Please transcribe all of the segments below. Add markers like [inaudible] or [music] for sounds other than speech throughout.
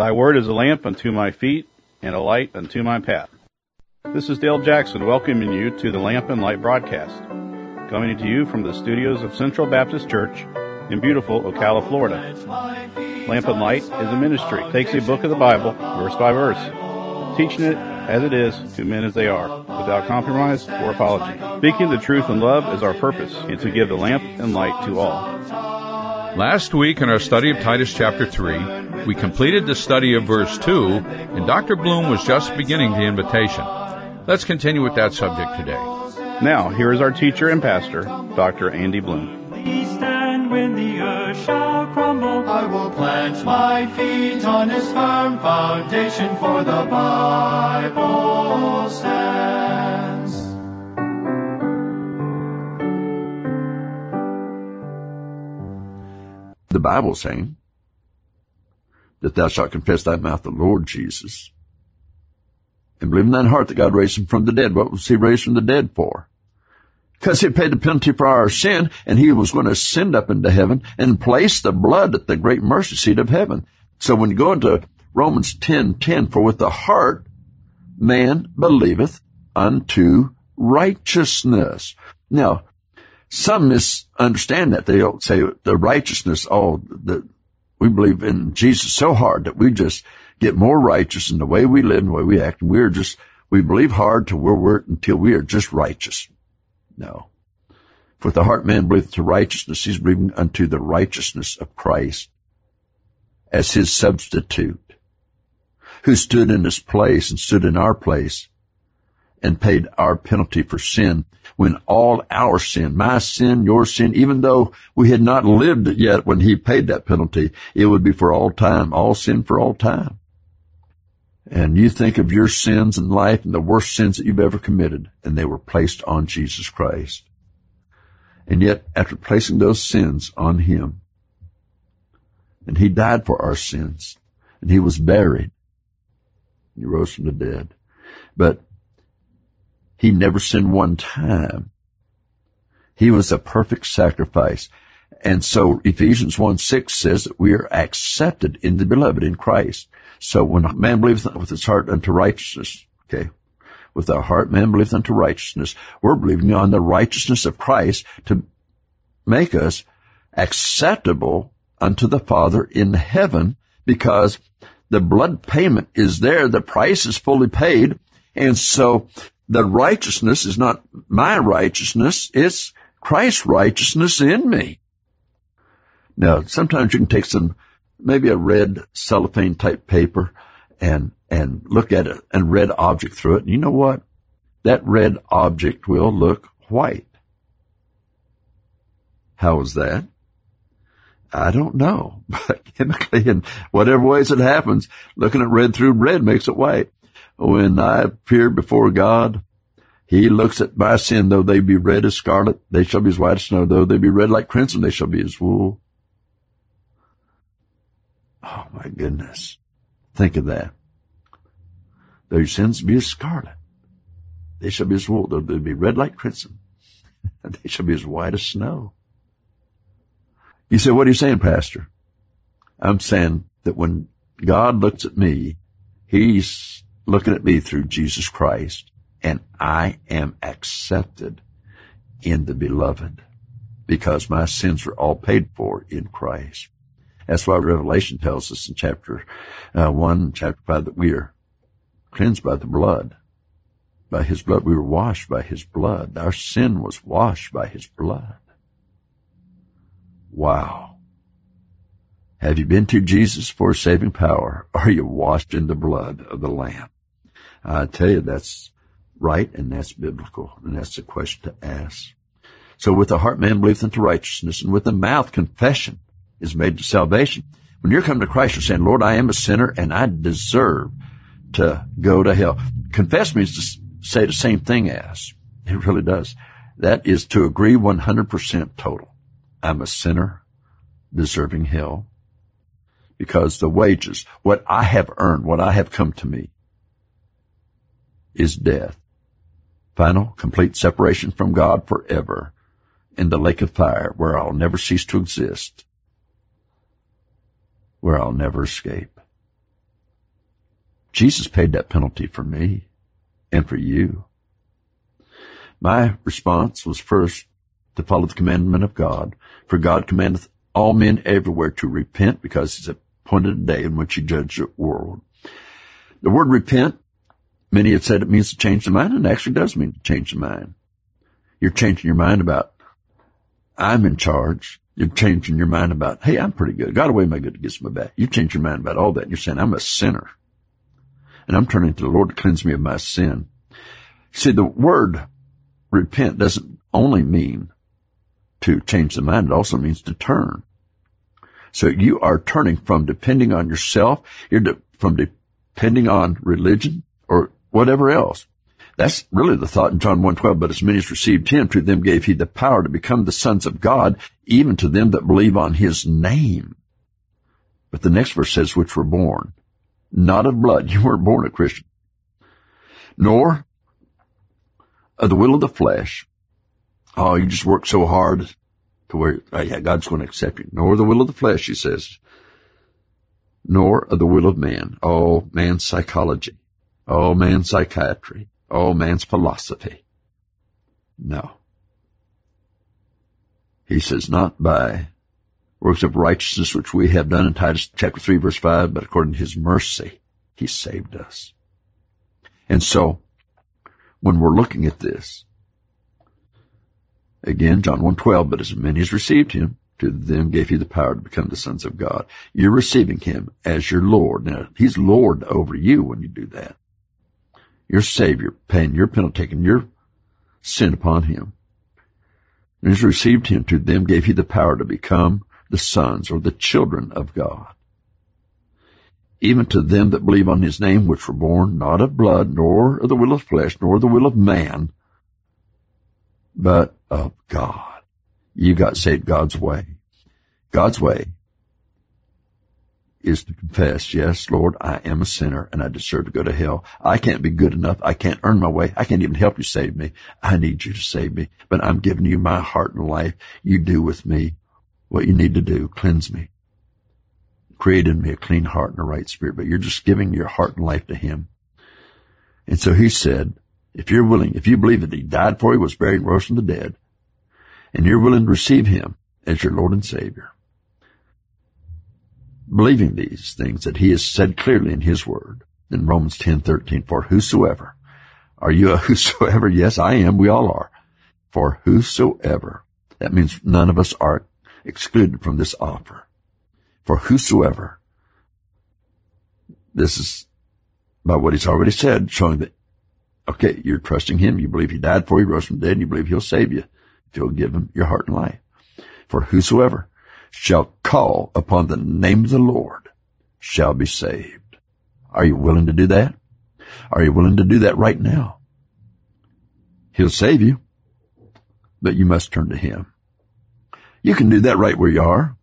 Thy word is a lamp unto my feet and a light unto my path. This is Dale Jackson welcoming you to the Lamp and Light broadcast, coming to you from the studios of Central Baptist Church in beautiful Ocala, Florida. Lamp and Light is a ministry, takes a book of the Bible, verse by verse, teaching it as it is to men as they are, without compromise or apology. Speaking the truth in love is our purpose, and to give the lamp and light to all. Last week in our study of Titus chapter 3, we completed the study of verse 2, and Dr. Bloom was just beginning the invitation. Let's continue with that subject today. Now, here is our teacher and pastor, Dr. Andy Bloom. stand when the earth shall crumble. I will plant my feet on his firm foundation, for the Bible stands. The Bible saying that thou shalt confess thy mouth the Lord Jesus and believe in thine heart that God raised him from the dead. What was he raised from the dead for? Because he paid the penalty for our sin and he was going to ascend up into heaven and place the blood at the great mercy seat of heaven. So when you go into Romans 10, 10, for with the heart man believeth unto righteousness. Now, some misunderstand that. They don't say the righteousness, oh, the, we believe in Jesus so hard that we just get more righteous in the way we live and the way we act. And we're just, we believe hard till we're, until we are just righteous. No. For the heart man believeth to righteousness, he's believing unto the righteousness of Christ as his substitute, who stood in his place and stood in our place and paid our penalty for sin when all our sin, my sin, your sin, even though we had not lived yet when he paid that penalty, it would be for all time, all sin for all time. And you think of your sins in life and the worst sins that you've ever committed, and they were placed on Jesus Christ. And yet, after placing those sins on him, and he died for our sins, and he was buried, he rose from the dead. But he never sinned one time. He was a perfect sacrifice. And so Ephesians 1 6 says that we are accepted in the beloved in Christ. So when a man believeth with his heart unto righteousness, okay, with our heart man believeth unto righteousness, we're believing on the righteousness of Christ to make us acceptable unto the Father in heaven because the blood payment is there, the price is fully paid, and so the righteousness is not my righteousness, it's Christ's righteousness in me. Now, sometimes you can take some, maybe a red cellophane type paper and, and look at a, and red object through it. And you know what? That red object will look white. How is that? I don't know, [laughs] but chemically in whatever ways it happens, looking at red through red makes it white when I appear before God, he looks at my sin, though they be red as scarlet, they shall be as white as snow, though they be red like crimson, they shall be as wool. Oh my goodness. Think of that. Though your sins be as scarlet, they shall be as wool, though they be red like crimson, [laughs] they shall be as white as snow. You say, what are you saying, Pastor? I'm saying that when God looks at me, He's looking at me through Jesus Christ, and I am accepted in the beloved because my sins are all paid for in Christ. That's why Revelation tells us in chapter uh, 1, chapter 5, that we are cleansed by the blood. By his blood, we were washed by his blood. Our sin was washed by his blood. Wow. Have you been to Jesus for saving power? Are you washed in the blood of the Lamb? I tell you, that's right and that's biblical. And that's the question to ask. So with the heart man believeth unto righteousness and with the mouth confession is made to salvation. When you're coming to Christ, you're saying, Lord, I am a sinner and I deserve to go to hell. Confess means to say the same thing as. It really does. That is to agree 100% total. I'm a sinner deserving hell because the wages, what I have earned, what I have come to me is death. Final, complete separation from God forever in the lake of fire where I'll never cease to exist, where I'll never escape. Jesus paid that penalty for me and for you. My response was first to follow the commandment of God, for God commandeth all men everywhere to repent because he's appointed a day in which he judge the world. The word repent, many have said it means to change the mind, and it actually does mean to change the mind. You're changing your mind about, I'm in charge. You're changing your mind about, hey, I'm pretty good. God away my good against my bad. You change your mind about all that. You're saying, I'm a sinner. And I'm turning to the Lord to cleanse me of my sin. See, the word repent doesn't only mean to change the mind. It also means to turn. So you are turning from depending on yourself, you're de- from depending on religion or whatever else. That's really the thought in John 1.12, but as many as received him, to them gave he the power to become the sons of God, even to them that believe on his name. But the next verse says, which were born, not of blood. [laughs] You weren't born a Christian. Nor of the will of the flesh. Oh, you just work so hard to where, oh yeah, God's going to accept you. Nor the will of the flesh, he says. Nor of the will of man. Oh, man's psychology. Oh, man's psychiatry. Oh, man's philosophy. No. He says, not by works of righteousness which we have done in Titus chapter 3 verse 5, but according to his mercy, he saved us. And so, when we're looking at this, again, John 1.12, but as many as received him, to them gave he the power to become the sons of God. You're receiving him as your Lord. Now, he's Lord over you when you do that. Your Savior, paying your penalty, taking your sin upon him. And as received him, to them gave he the power to become the sons or the children of God. Even to them that believe on his name, which were born not of blood, nor of the will of flesh, nor the will of man, but of God. You got saved God's way. God's way is to confess, yes, Lord, I am a sinner and I deserve to go to hell. I can't be good enough. I can't earn my way. I can't even help you save me. I need you to save me, but I'm giving you my heart and life. You do with me what you need to do. Cleanse me. Create in me a clean heart and a right spirit, but you're just giving your heart and life to him. And so he said, if you're willing, if you believe that he died for you, was buried, and rose from the dead, and you're willing to receive him as your Lord and Savior, believing these things that he has said clearly in his word in Romans 10, 13, for whosoever, are you a [laughs] whosoever? Yes, I am. We all are. For whosoever, that means none of us are excluded from this offer. For whosoever, this is by what he's already said, showing that, okay, you're trusting him, you believe he died for you, rose from the dead, and you believe he'll save you if you'll give him your heart and life. For whosoever shall call upon the name of the Lord shall be saved. Are you willing to do that? Are you willing to do that right now? He'll save you, but you must turn to him. You can do that right where you are.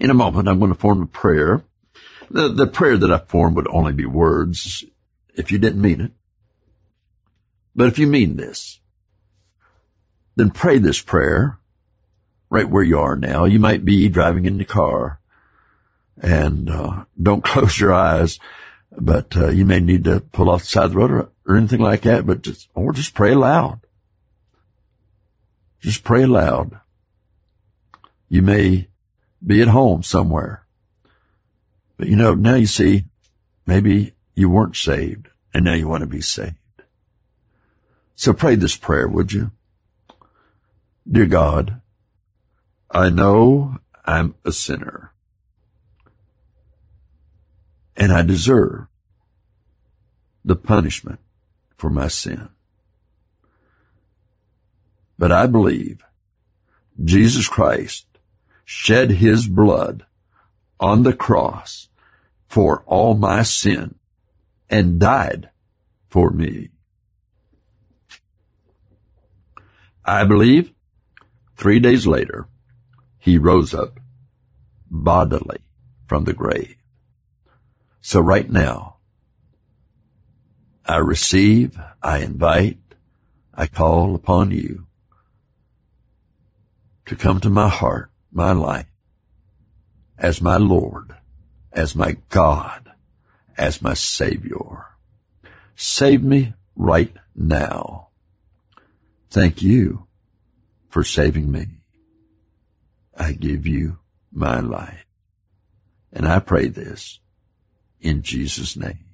In a moment, I'm going to form a prayer. The, the prayer that I form would only be words if you didn't mean it. But if you mean this, then pray this prayer right where you are now. You might be driving in the car and uh, don't [laughs] close your eyes, but uh, you may need to pull off the side of the road or, or anything like that, but just, or just pray aloud. Just pray aloud. You may be at home somewhere. But you know, now you see, maybe you weren't saved and now you want to be saved. So pray this prayer, would you? Dear God, I know I'm a sinner and I deserve the punishment for my sin. But I believe Jesus Christ shed his blood on the cross for all my sin and died for me. I believe three days later, he rose up bodily from the grave. So right now, I receive, I invite, I call upon you to come to my heart my life as my Lord, as my God, as my Savior. Save me right now. Thank you for saving me. I give you my life. And I pray this in Jesus' name.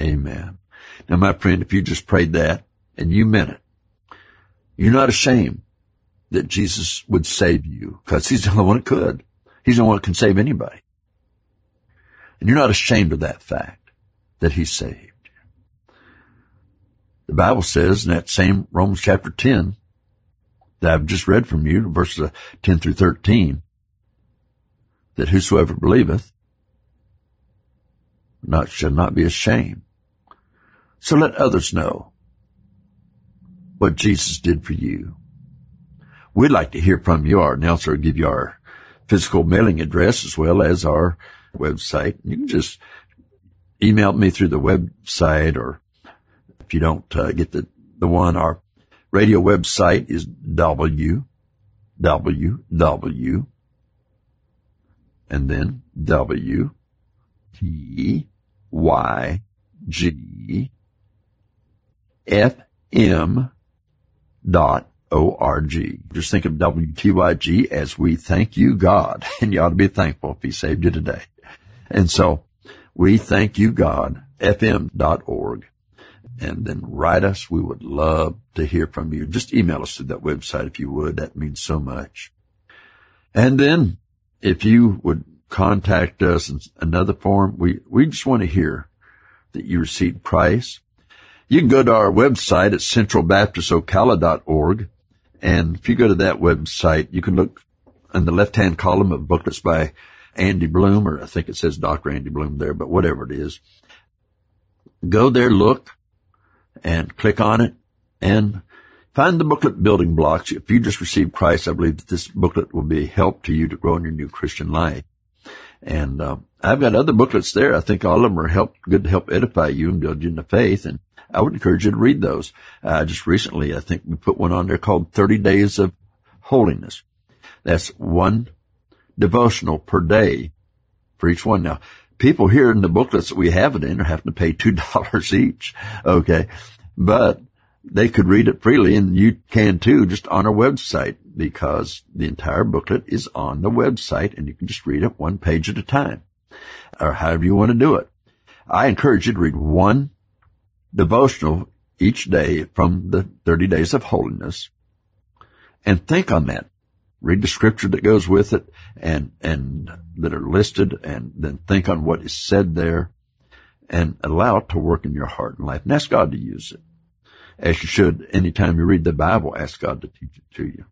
Amen. Now, my friend, if you just prayed that and you meant it, you're not ashamed that Jesus would save you because he's the only one that could. He's the only one that can save anybody. And you're not ashamed of that fact that he saved you. The Bible says in that same Romans chapter 10 that I've just read from you, verses 10 through 13, that whosoever believeth not shall not be ashamed. So let others know what Jesus did for you. We'd like to hear from you. Our announcer will give you our physical mailing address as well as our website. You can just email me through the website or if you don't uh, get the, the one, our radio website is www and then W T Y G F M dot O-R-G. Just think of W-T-Y-G as we thank you, God. [laughs] And you ought to be thankful if he saved you today. And so we thank you, God, fm.org. And then write us. We would love to hear from you. Just email us through that website if you would. That means so much. And then if you would contact us in another form, we, we just want to hear that you received Christ. You can go to our website at centralbaptistocala.org and if you go to that website, you can look in the left-hand column of booklets by Andy Bloom, or I think it says Dr. Andy Bloom there, but whatever it is. Go there, look, and click on it, and find the booklet building blocks. If you just received Christ, I believe that this booklet will be a help to you to grow in your new Christian life. And uh, I've got other booklets there. I think all of them are help, good to help edify you and build you in the faith. And I would encourage you to read those. Uh, just recently, I think we put one on there called 30 Days of Holiness. That's one devotional per day for each one. Now, people here in the booklets that we have it in are having to pay $2 [laughs] each. Okay. But they could read it freely and you can too just on our website because the entire booklet is on the website and you can just read it one page at a time or however you want to do it. I encourage you to read one devotional each day from the 30 days of holiness and think on that. Read the scripture that goes with it and, and that are listed and then think on what is said there and allow it to work in your heart and life and ask God to use it. As you should anytime you read the Bible, ask God to teach it to you.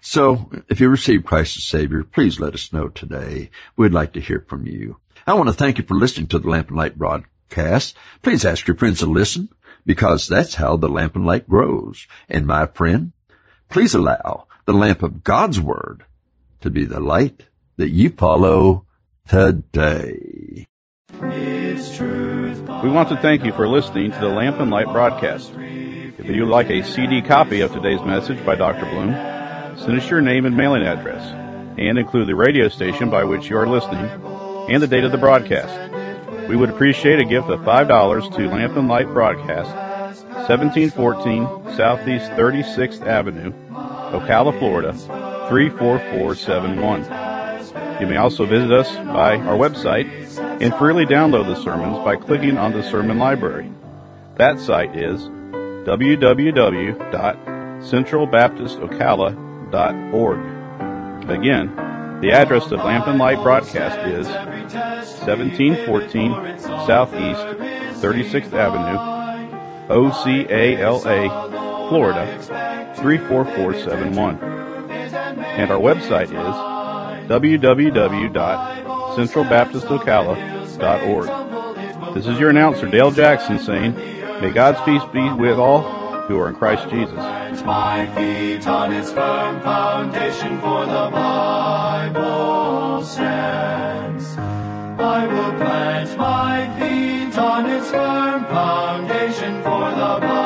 So if you receive Christ as Savior, please let us know today. We'd like to hear from you. I want to thank you for listening to the Lamp and Light broadcast please ask your friends to listen because that's how the lamp and light grows. And my friend, please allow the lamp of God's word to be the light that you follow today. We want to thank you for listening to the Lamp and Light broadcast. If you'd like a CD copy of today's message by Dr. Bloom, send us your name and mailing address, and include the radio station by which you are listening and the date of the broadcast. We would appreciate a gift of $5 to Lamp and Light Broadcast, 1714 Southeast 36th Avenue, Ocala, Florida, 34471. You may also visit us by our website and freely download the sermons by clicking on the sermon library. That site is www.centralbaptistocala.org. Again, the address of Lamp and Light Broadcast is 1714 Southeast 36th Avenue, Ocala, Florida 34471. And our website is www.centralbaptistocala.org. This is your announcer, Dale Jackson, saying, May God's peace be with all who are in Christ Jesus. My feet on its firm foundation for the Bible stands. I will plant my feet on its firm foundation for the Bible.